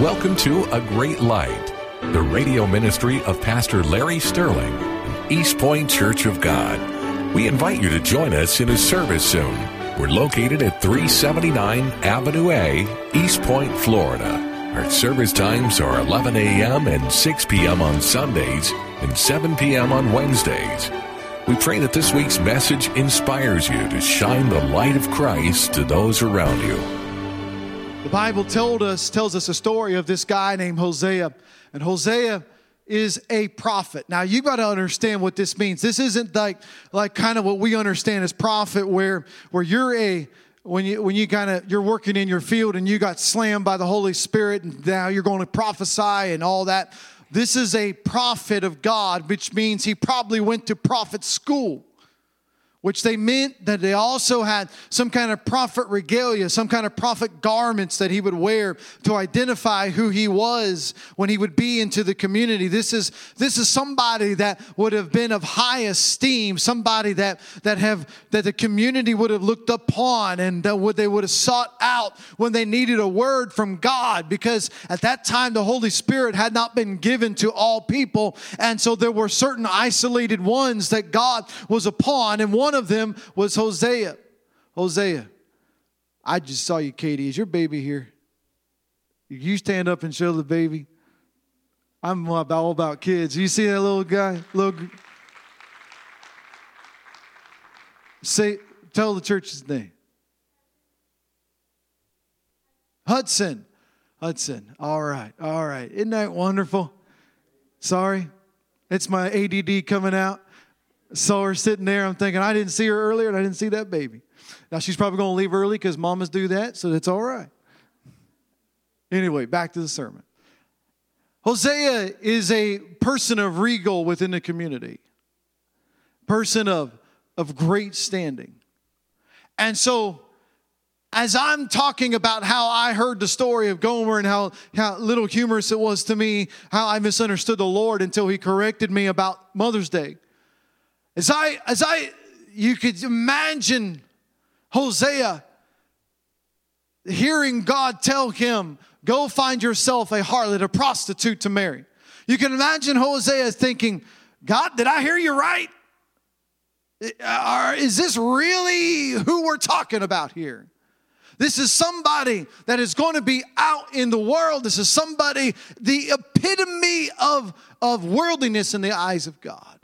Welcome to A Great Light, the radio ministry of Pastor Larry Sterling, East Point Church of God. We invite you to join us in a service soon. We're located at 379 Avenue A, East Point, Florida. Our service times are 11 a.m. and 6 p.m. on Sundays and 7 p.m. on Wednesdays. We pray that this week's message inspires you to shine the light of Christ to those around you. Bible told us, tells us a story of this guy named Hosea. And Hosea is a prophet. Now you got to understand what this means. This isn't like like kind of what we understand as prophet where where you're a when you when you kind of you're working in your field and you got slammed by the Holy Spirit and now you're going to prophesy and all that. This is a prophet of God, which means he probably went to prophet school which they meant that they also had some kind of prophet regalia, some kind of prophet garments that he would wear to identify who he was when he would be into the community. This is this is somebody that would have been of high esteem, somebody that that have that the community would have looked upon and that would they would have sought out when they needed a word from God, because at that time the Holy Spirit had not been given to all people, and so there were certain isolated ones that God was upon, and one one of them was Hosea. Hosea, I just saw you, Katie. Is your baby here? You stand up and show the baby. I'm all about kids. You see that little guy? Little. Say, tell the church's name. Hudson. Hudson. All right. All right. Isn't that wonderful? Sorry. It's my ADD coming out saw her sitting there. I'm thinking, I didn't see her earlier and I didn't see that baby. Now she's probably going to leave early because mamas do that, so that's all right. Anyway, back to the sermon. Hosea is a person of regal within the community, person of, of great standing. And so, as I'm talking about how I heard the story of Gomer and how, how little humorous it was to me, how I misunderstood the Lord until He corrected me about Mother's Day. As I, as I, you could imagine Hosea hearing God tell him, Go find yourself a harlot, a prostitute to marry. You can imagine Hosea thinking, God, did I hear you right? Uh, or Is this really who we're talking about here? This is somebody that is going to be out in the world. This is somebody, the epitome of, of worldliness in the eyes of God.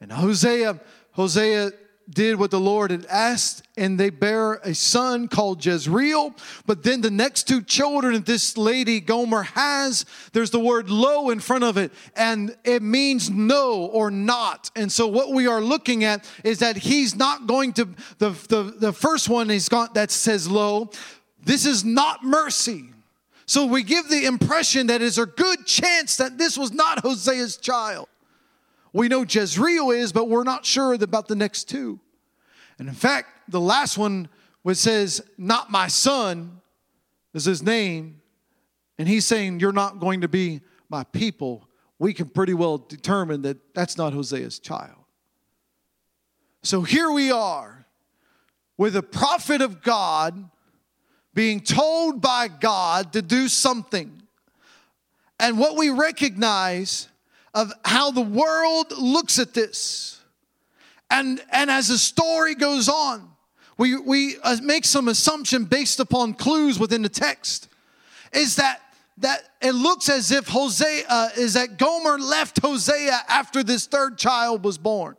And Hosea, Hosea did what the Lord had asked, and they bear a son called Jezreel. But then the next two children that this lady Gomer has, there's the word lo in front of it, and it means no or not. And so what we are looking at is that he's not going to the the, the first one he's got that says lo. This is not mercy. So we give the impression that there's a good chance that this was not Hosea's child. We know Jezreel is, but we're not sure about the next two. And in fact, the last one which says, Not my son is his name, and he's saying, You're not going to be my people. We can pretty well determine that that's not Hosea's child. So here we are with a prophet of God being told by God to do something. And what we recognize of how the world looks at this. And, and as the story goes on, we, we uh, make some assumption based upon clues within the text. Is that that it looks as if Hosea uh, is that Gomer left Hosea after this third child was born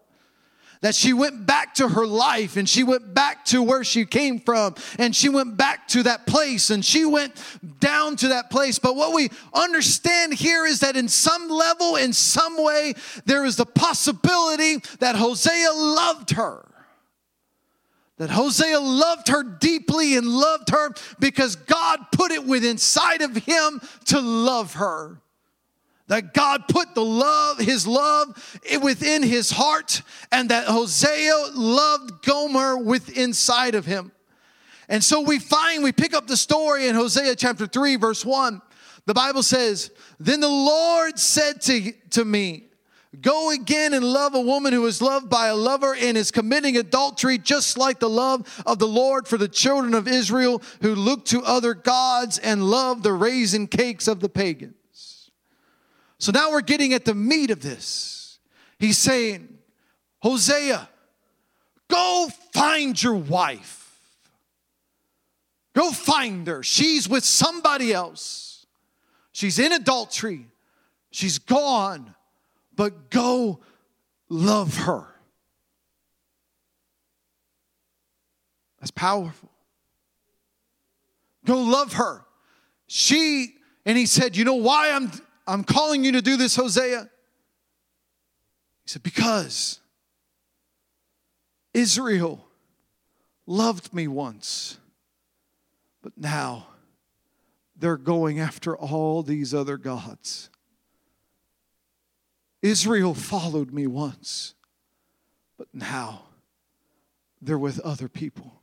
that she went back to her life and she went back to where she came from and she went back to that place and she went down to that place. But what we understand here is that in some level, in some way, there is the possibility that Hosea loved her. That Hosea loved her deeply and loved her because God put it within inside of him to love her that God put the love, his love within his heart, and that Hosea loved Gomer with inside of him. And so we find, we pick up the story in Hosea chapter 3, verse 1. The Bible says, Then the Lord said to, to me, go again and love a woman who is loved by a lover and is committing adultery, just like the love of the Lord for the children of Israel who look to other gods and love the raisin cakes of the pagans. So now we're getting at the meat of this. He's saying, Hosea, go find your wife. Go find her. She's with somebody else. She's in adultery. She's gone but go love her. That's powerful. Go love her. She, and he said, You know why I'm, I'm calling you to do this, Hosea? He said, Because Israel loved me once, but now they're going after all these other gods. Israel followed me once, but now they're with other people.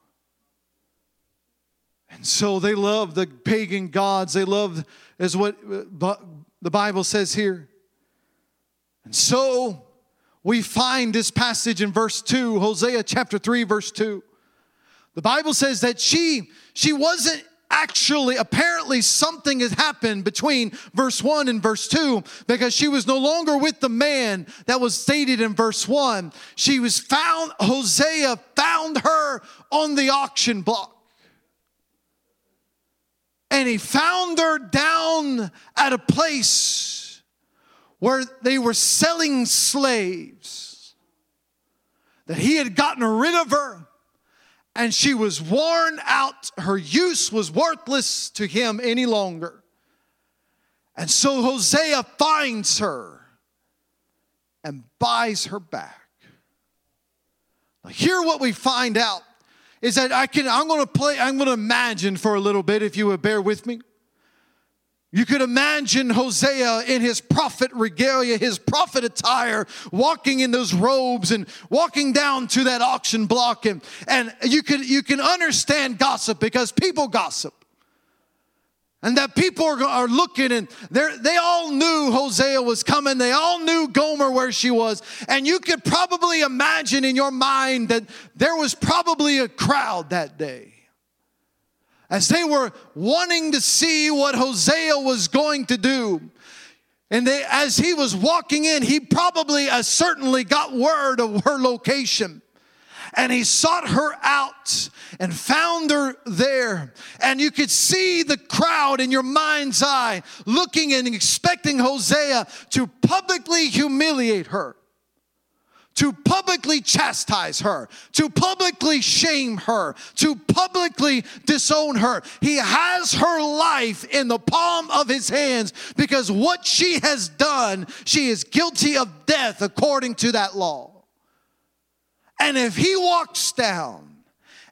And so they love the pagan gods. They love, as what uh, the Bible says here. And so we find this passage in verse 2, Hosea chapter 3, verse 2. The Bible says that she, she wasn't actually, apparently, something has happened between verse 1 and verse 2 because she was no longer with the man that was stated in verse 1. She was found, Hosea found her on the auction block. And he found her down at a place where they were selling slaves. That he had gotten rid of her and she was worn out. Her use was worthless to him any longer. And so Hosea finds her and buys her back. Now, here what we find out is that I can I'm going to play I'm going to imagine for a little bit if you would bear with me. You could imagine Hosea in his prophet regalia, his prophet attire, walking in those robes and walking down to that auction block. And, and you, could, you can understand gossip because people gossip. And that people are, looking and they all knew Hosea was coming. They all knew Gomer where she was. And you could probably imagine in your mind that there was probably a crowd that day as they were wanting to see what Hosea was going to do. And they, as he was walking in, he probably uh, certainly got word of her location. And he sought her out and found her there. And you could see the crowd in your mind's eye looking and expecting Hosea to publicly humiliate her to publicly chastise her, to publicly shame her, to publicly disown her. He has her life in the palm of his hands because what she has done, she is guilty of death according to that law. And if he walks down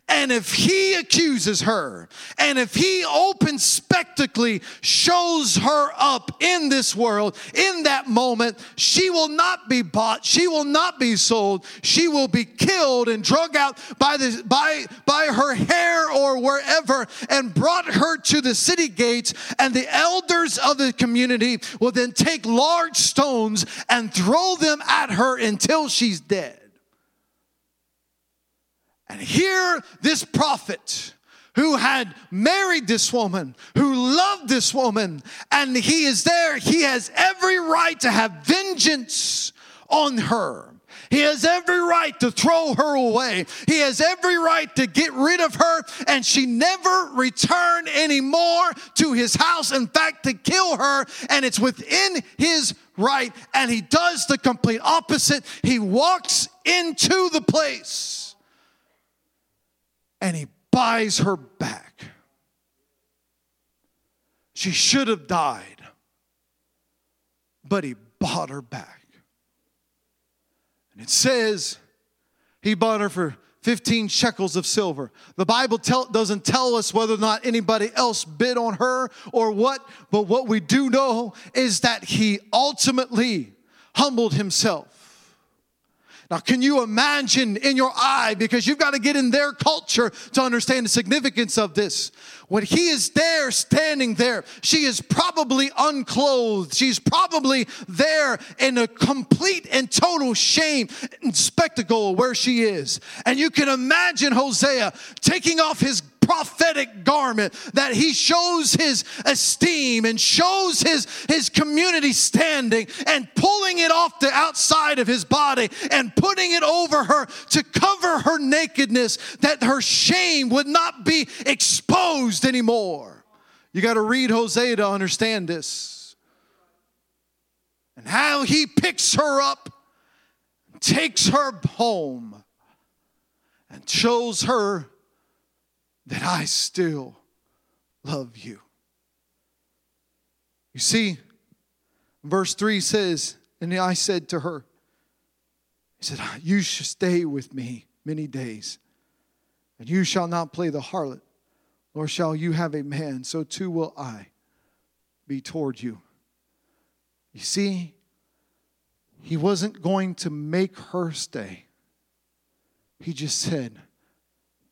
and if he accuses her, and if he open spectacly shows her up in this world, in that moment, she will not be bought, she will not be sold, she will be killed and drug out by, the, by, by her hair or wherever and brought her to the city gates. And the elders of the community will then take large stones and throw them at her until she's dead. And here, this prophet who had married this woman, who loved this woman, and he is there, he has every right to have vengeance on her. He has every right to throw her away. He has every right to get rid of her, and she never return anymore to his house. In fact, to kill her, and it's within his right. And he does the complete opposite. He walks into the place and he buys her back. She should have died, but he bought her back. And it says he bought her for 15 shekels of silver. The Bible tell, doesn't tell us whether or not anybody else bid on her or what, but what we do know is that he ultimately humbled himself Now, can you imagine in your eye, because you've got to get in their culture to understand the significance of this. When he is there, standing there, she is probably unclothed. She's probably there in a complete and total shame and spectacle where she is. And you can imagine Hosea taking off his prophetic garment that he shows his esteem and shows his, his community standing and pulling it off the outside of his body and putting it over her to cover her nakedness that her shame would not be exposed anymore. You got to read Hosea to understand this. And how he picks her up, takes her home, and shows her that I still love you. You see, verse 3 says, And I said to her, He said, ah, You shall stay with me many days, and you shall not play the harlot, nor shall you have a man, so too will I be toward you. You see, he wasn't going to make her stay. He just said,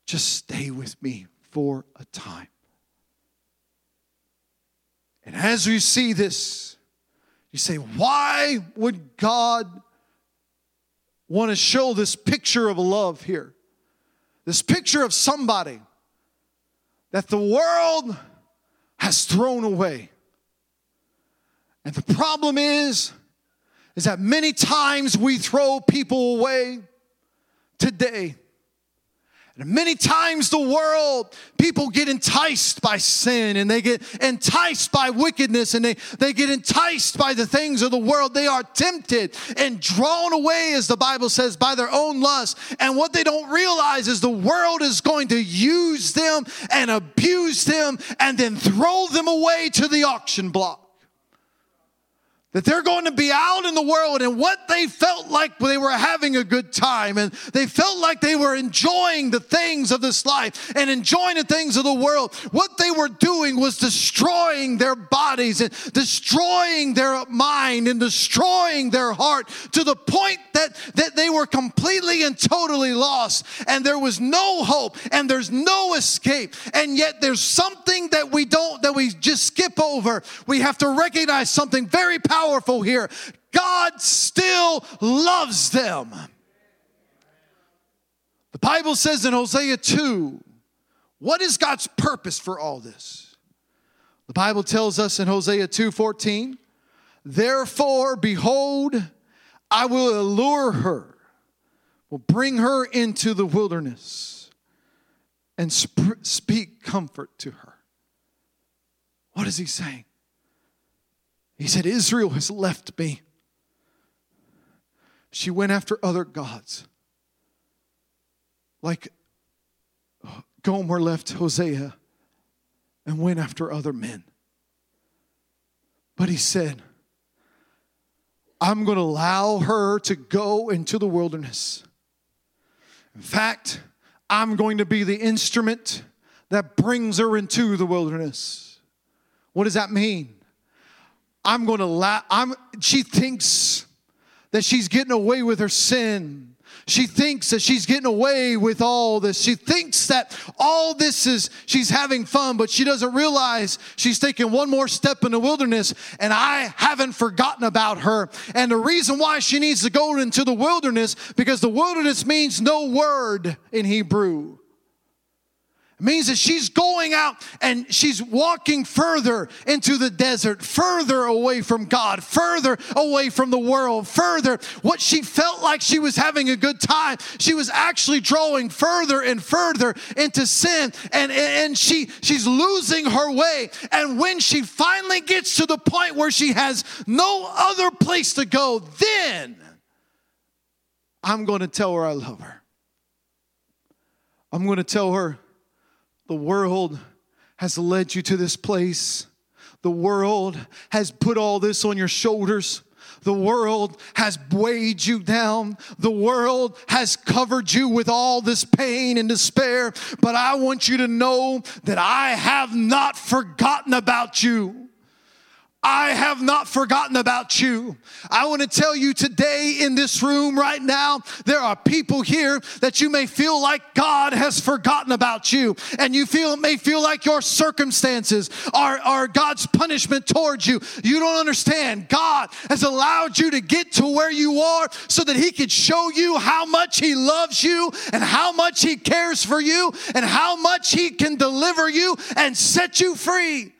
just stay with me for a time. And as you see this, you say, why would God want to show this picture of love here? This picture of somebody that the world has thrown away. And the problem is, is that many times we throw people away today and many times the world, people get enticed by sin and they get enticed by wickedness and they, they get enticed by the things of the world. They are tempted and drawn away, as the Bible says, by their own lust. And what they don't realize is the world is going to use them and abuse them and then throw them away to the auction block that they're going to be out in the world and what they felt like when they were having a good time and they felt like they were enjoying the things of this life and enjoying the things of the world. What they were doing was destroying their bodies and destroying their mind and destroying their heart to the point that, they were completely and totally lost and there was no hope and there's no escape. And yet there's something that we don't, that we just skip over. We have to recognize something very powerful powerful here. God still loves them. The Bible says in Hosea 2, what is God's purpose for all this? The Bible tells us in Hosea 2:14, "Therefore behold, I will allure her, will bring her into the wilderness and sp- speak comfort to her." What is he saying? He said, Israel has left me. She went after other gods. Like Gomer left Hosea and went after other men. But he said, I'm going to allow her to go into the wilderness. In fact, I'm going to be the instrument that brings her into the wilderness. What does that mean? I'm going to laugh. I'm, she thinks that she's getting away with her sin. She thinks that she's getting away with all this. She thinks that all this is, she's having fun, but she doesn't realize she's taking one more step in the wilderness and I haven't forgotten about her. And the reason why she needs to go into the wilderness, because the wilderness means no word in Hebrew means that she's going out and she's walking further into the desert, further away from God, further away from the world, further. What she felt like she was having a good time, she was actually drawing further and further into sin, and, and she she's losing her way. And when she finally gets to the point where she has no other place to go, then I'm going to tell her I love her. I'm going to tell her the world has led you to this place. The world has put all this on your shoulders. The world has weighed you down. The world has covered you with all this pain and despair. But I want you to know that I have not forgotten about you. I have not forgotten about you. I want to tell you today in this room right now, there are people here that you may feel like God has forgotten about you. And you feel may feel like your circumstances are, are God's punishment towards you. You don't understand. God has allowed you to get to where you are so that He could show you how much He loves you and how much He cares for you and how much He can deliver you and set you free.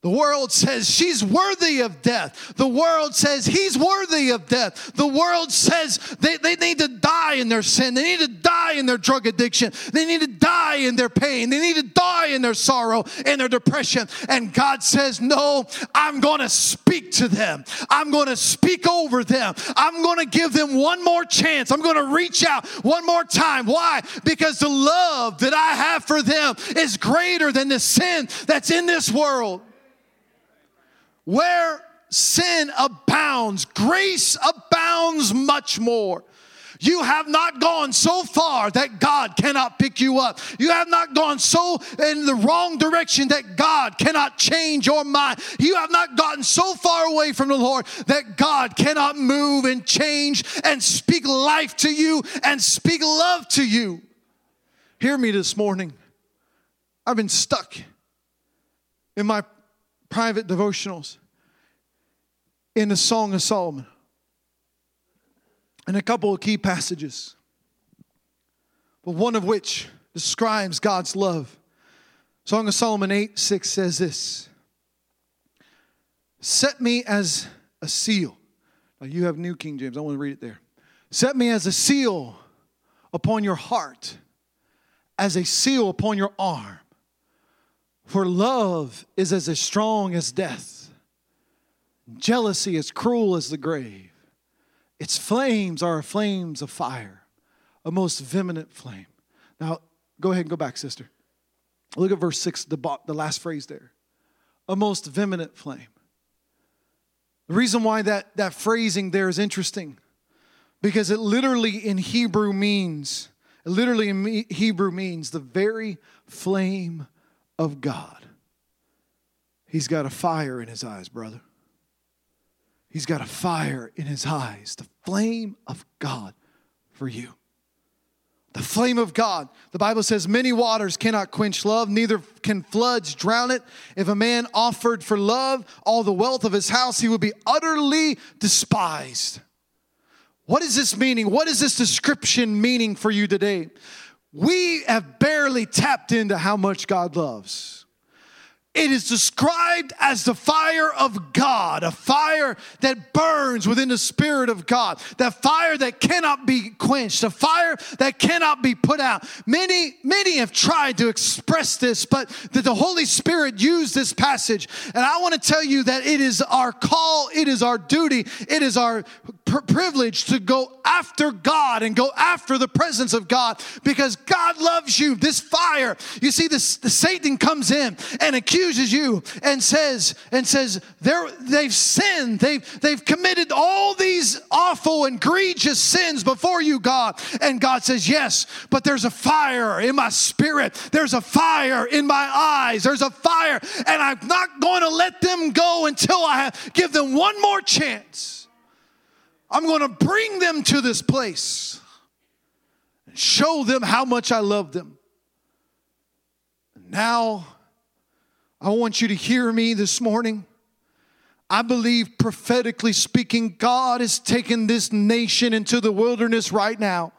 The world says she's worthy of death. The world says he's worthy of death. The world says they, they need to die in their sin. They need to die in their drug addiction. They need to die in their pain. They need to die in their sorrow and their depression. And God says, No, I'm going to speak to them. I'm going to speak over them. I'm going to give them one more chance. I'm going to reach out one more time. Why? Because the love that I have for them is greater than the sin that's in this world. Where sin abounds, grace abounds much more. You have not gone so far that God cannot pick you up. You have not gone so in the wrong direction that God cannot change your mind. You have not gotten so far away from the Lord that God cannot move and change and speak life to you and speak love to you. Hear me this morning. I've been stuck in my private devotionals in the Song of Solomon and a couple of key passages, but one of which describes God's love. Song of Solomon 8 6 says this Set me as a seal. Now you have New King James, I want to read it there. Set me as a seal upon your heart, as a seal upon your arm. For love is as strong as death. Jealousy is cruel as the grave. Its flames are flames of fire, a most vehement flame. Now, go ahead and go back, sister. Look at verse 6, the, the last phrase there. A most vehement flame. The reason why that, that phrasing there is interesting, because it literally in Hebrew means, literally in Hebrew means the very flame of God. He's got a fire in his eyes, brother. He's got a fire in his eyes, the flame of God for you. The flame of God. The Bible says, Many waters cannot quench love, neither can floods drown it. If a man offered for love all the wealth of his house, he would be utterly despised. What is this meaning? What is this description meaning for you today? We have barely tapped into how much God loves. It is described as the fire of God, a fire that burns within the Spirit of God, that fire that cannot be quenched, a fire that cannot be put out. Many, many have tried to express this, but that the Holy Spirit used this passage. And I want to tell you that it is our call, it is our duty, it is our privilege to go after God and go after the presence of God because God loves you. This fire, you see, this the Satan comes in and accuses you and says and says they've sinned. They've they've committed all these awful and egregious sins before you, God. And God says, yes, but there's a fire in my spirit. There's a fire in my eyes. There's a fire, and I'm not going to let them go until I give them one more chance. I'm going to bring them to this place and show them how much I love them. Now, I want you to hear me this morning. I believe, prophetically speaking, God is taking this nation into the wilderness right now.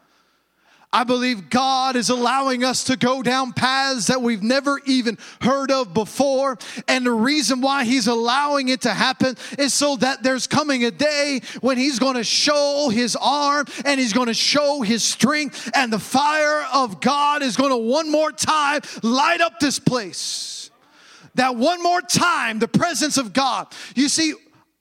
I believe God is allowing us to go down paths that we've never even heard of before. And the reason why He's allowing it to happen is so that there's coming a day when He's going to show His arm and He's going to show His strength, and the fire of God is going to one more time light up this place. That one more time, the presence of God. You see,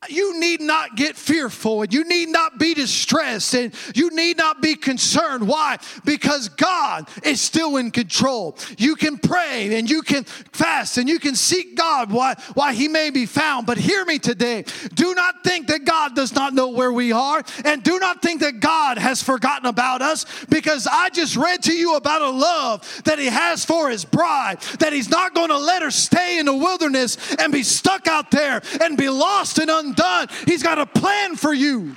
you need not get fearful and you need not be distressed and you need not be concerned. Why? Because God is still in control. You can pray and you can fast and you can seek God why, why He may be found. But hear me today. Do not think that God does not know where we are and do not think that God has forgotten about us because I just read to you about a love that He has for His bride, that He's not going to let her stay in the wilderness and be stuck out there and be lost and undone. He's got a plan for you.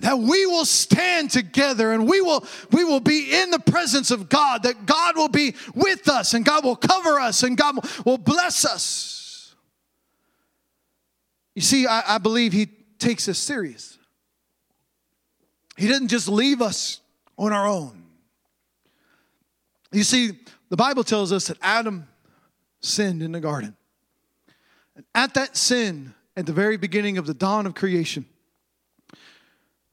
that we will stand together and we will we will be in the presence of God that God will be with us and God will cover us and God will bless us you see I, I believe he takes us serious he didn't just leave us on our own you see the bible tells us that adam sinned in the garden. And at that sin, at the very beginning of the dawn of creation,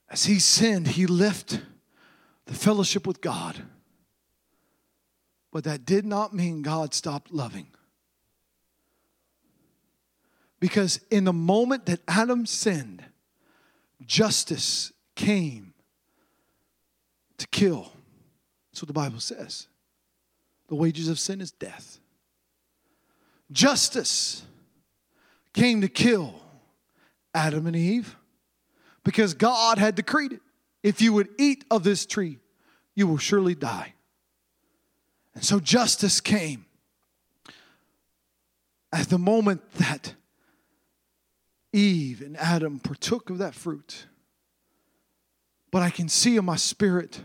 as he sinned, he left the fellowship with God. But that did not mean God stopped loving. Because in the moment that Adam sinned, justice came to kill. That's what the Bible says. The wages of sin is death. Justice came to kill Adam and Eve because God had decreed it. If you would eat of this tree, you will surely die. And so justice came at the moment that Eve and Adam partook of that fruit. But I can see in my spirit,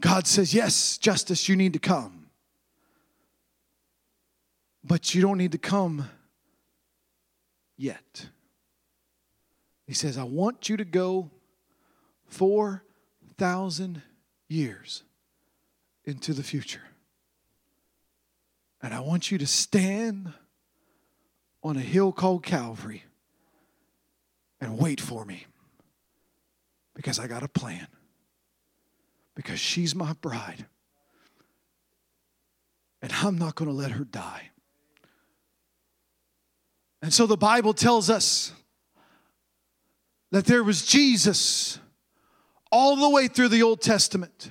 God says, Yes, justice, you need to come. But you don't need to come yet. He says, I want you to go 4,000 years into the future. And I want you to stand on a hill called Calvary and wait for me because I got a plan. Because she's my bride. And I'm not going to let her die. And so the Bible tells us that there was Jesus all the way through the Old Testament.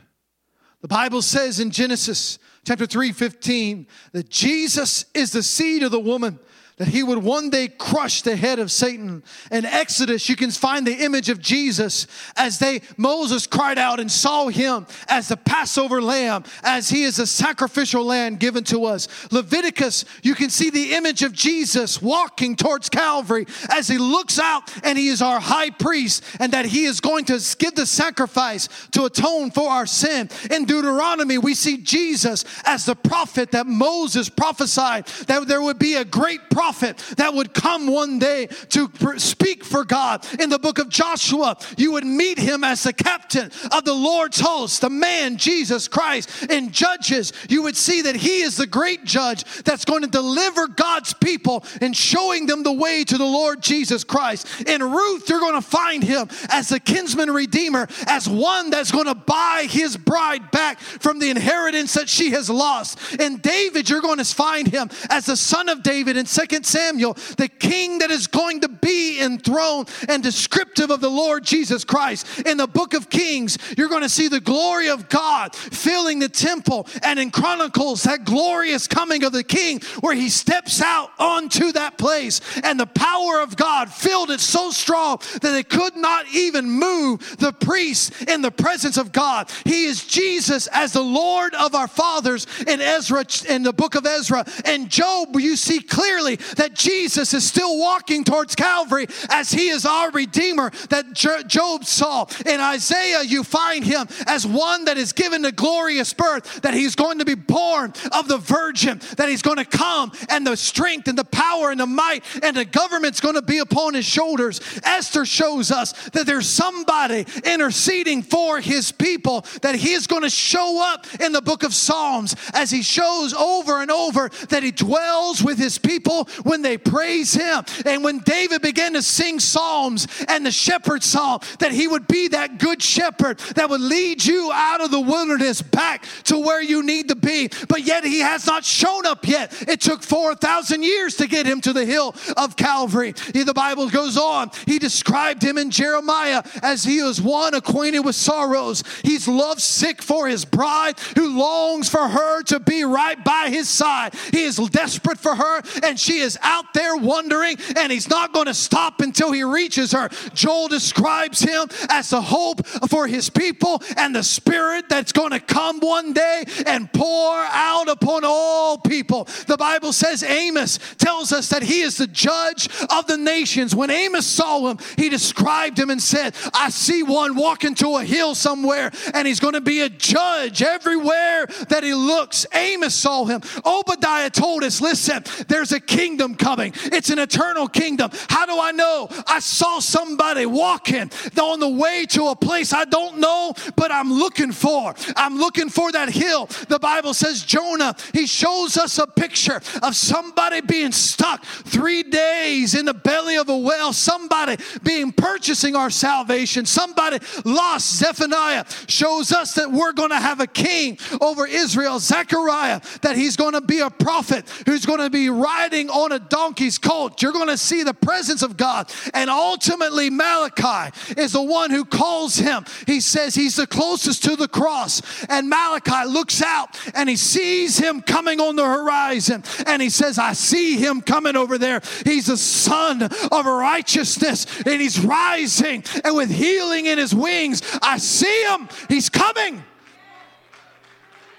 The Bible says in Genesis chapter 3 15 that Jesus is the seed of the woman that he would one day crush the head of Satan. In Exodus, you can find the image of Jesus as they Moses cried out and saw him as the Passover lamb, as he is a sacrificial lamb given to us. Leviticus, you can see the image of Jesus walking towards Calvary as he looks out and he is our high priest and that he is going to give the sacrifice to atone for our sin. In Deuteronomy, we see Jesus as the prophet that Moses prophesied that there would be a great prophet prophet that would come one day to speak for God. In the book of Joshua, you would meet him as the captain of the Lord's host, the man, Jesus Christ. In Judges, you would see that he is the great judge that's going to deliver God's people and showing them the way to the Lord Jesus Christ. In Ruth, you're going to find him as the kinsman redeemer, as one that's going to buy his bride back from the inheritance that she has lost. In David, you're going to find him as the son of David in 2 Samuel, the king that is going to be enthroned and descriptive of the Lord Jesus Christ. In the book of Kings, you're going to see the glory of God filling the temple. And in Chronicles, that glorious coming of the king where he steps out onto that place. And the power of God filled it so strong that it could not even move the priests in the presence of God. He is Jesus as the Lord of our fathers in Ezra, in the book of Ezra. And Job, you see clearly that Jesus is still walking towards Calvary as he is our Redeemer that Job saw. In Isaiah, you find him as one that is given a glorious birth, that he's going to be born of the virgin, that he's going to come and the strength and the power and the might and the government's going to be upon his shoulders. Esther shows us that there's somebody interceding for his people, that he is going to show up in the book of Psalms as he shows over and over that he dwells with his people when they praise Him. And when David began to sing psalms and the shepherd song, that He would be that good shepherd that would lead you out of the wilderness back to where you need to be. But yet He has not shown up yet. It took 4,000 years to get Him to the hill of Calvary. The Bible goes on. He described Him in Jeremiah as He was one acquainted with sorrows. He's love sick for His bride who longs for her to be right by His side. He is desperate for her and she is out there wondering, and he's not going to stop until he reaches her. Joel describes him as the hope for his people and the spirit that's going to come one day and pour out upon all people. The Bible says Amos tells us that he is the judge of the nations. When Amos saw him, he described him and said, I see one walking to a hill somewhere, and he's going to be a judge everywhere that he looks. Amos saw him. Obadiah told us, listen, there's a kingdom coming. It's an eternal kingdom. How do I know? I saw somebody walking on the way to a place I don't know, but I'm looking for. I'm looking for that hill. The Bible says Jonah, he shows us a picture of somebody being stuck three days in the belly of a well, somebody being purchasing our salvation, somebody lost. Zephaniah shows us that we're going to have a king over Israel. Zechariah, that he's going to be a prophet who's going to be riding on a donkey's colt. You're going to see the presence of God. And ultimately, Malachi is the one who calls him. He says he's the closest to the cross. And Malachi looks out and he sees him coming on the horizon. And he says, I see him coming over there. He's the son of righteousness and he's rising. And with healing in his wings, I see him. He's coming.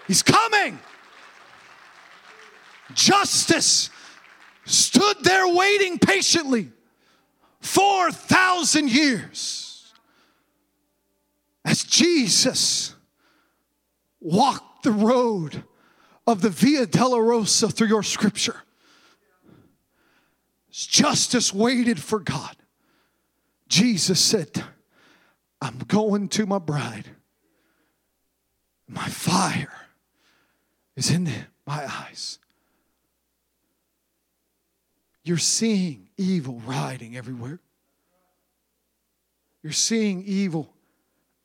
He's coming. Justice stood there waiting patiently 4,000 years as Jesus walked the road of the Via Dolorosa through your scripture. As justice waited for God. Jesus said, I'm going to my bride. My fire is in my eyes. You're seeing evil riding everywhere. You're seeing evil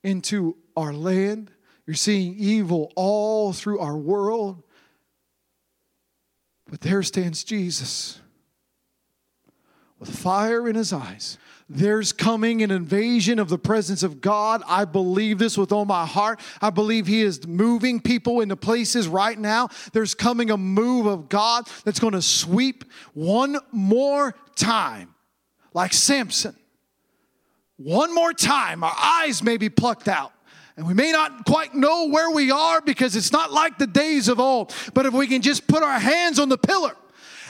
into our land. You're seeing evil all through our world. But there stands Jesus with fire in his eyes there's coming an invasion of the presence of God. I believe this with all my heart. I believe He is moving people into places right now. There's coming a move of God that's going to sweep one more time, like Samson. One more time, our eyes may be plucked out. And we may not quite know where we are because it's not like the days of old. But if we can just put our hands on the pillar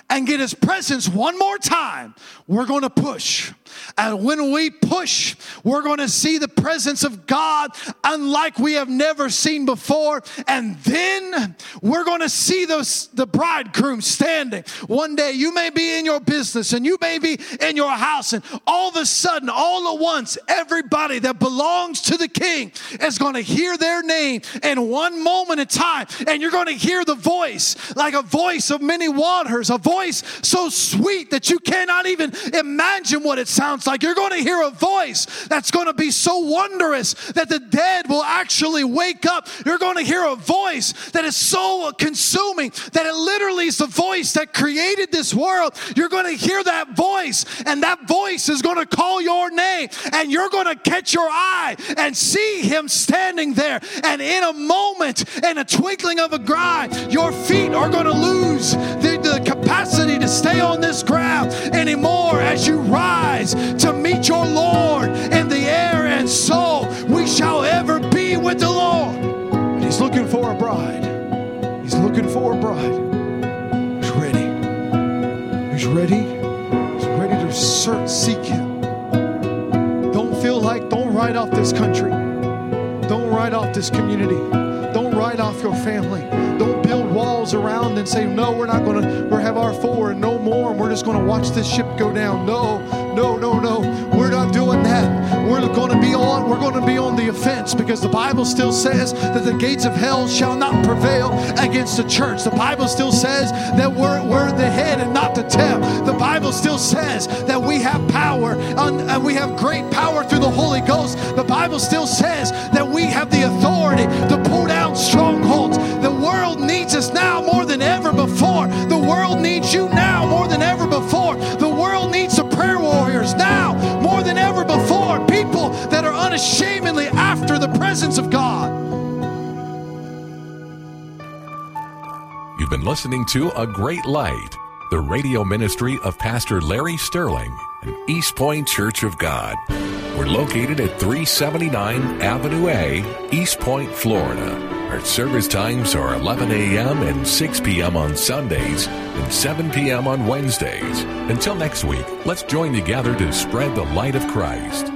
and get his presence one more time, we're going to push. And when we push, we're going to see the presence of God unlike we have never seen before. And then we're going to see those, the bridegroom standing. One day you may be in your business and you may be in your house, and all of a sudden, all at once, everybody that belongs to the king is going to hear their name in one moment in time. And you're going to hear the voice like a voice of many waters, a voice so sweet that you cannot even imagine what it sounds sounds like. You're going to hear a voice that's going to be so wondrous that the dead will actually wake up. You're going to hear a voice that is so consuming that it literally is the voice that created this world. You're going to hear that voice, and that voice is going to call your name, and you're going to catch your eye and see him standing there. And in a moment, in a twinkling of a eye, your feet are going to lose capacity to stay on this ground anymore as you rise to meet your Lord in the air, and so we shall ever be with the Lord. But He's looking for a bride. He's looking for a bride who's ready. Who's ready? Who's ready to search, seek Him. Don't feel like, don't write off this country. Don't write off this community. Don't write off your family. Arms around and say, No, we're not going to, we're have our four and no more, and we're just going to watch this ship go down. No, no, no, no. We're not doing that. We're going to be on, we're going to be on the offense because the Bible still says that the gates of hell shall not prevail against the church. The Bible still says that we're, we're the head and not the tail. The Bible still says that we have power and we have great power through the Holy Ghost. The Bible still says that we have the authority now more than ever before. The world needs you now more than ever before. The world needs the prayer warriors now more than ever before. People that are unashamedly after the presence of God. You've been listening to A Great Light, the radio ministry of Pastor Larry Sterling and East Point Church of God. We're located at 379 Avenue A, East Point, Florida. Our service times are 11 a.m. and 6 p.m. on Sundays and 7 p.m. on Wednesdays. Until next week, let's join together to spread the light of Christ.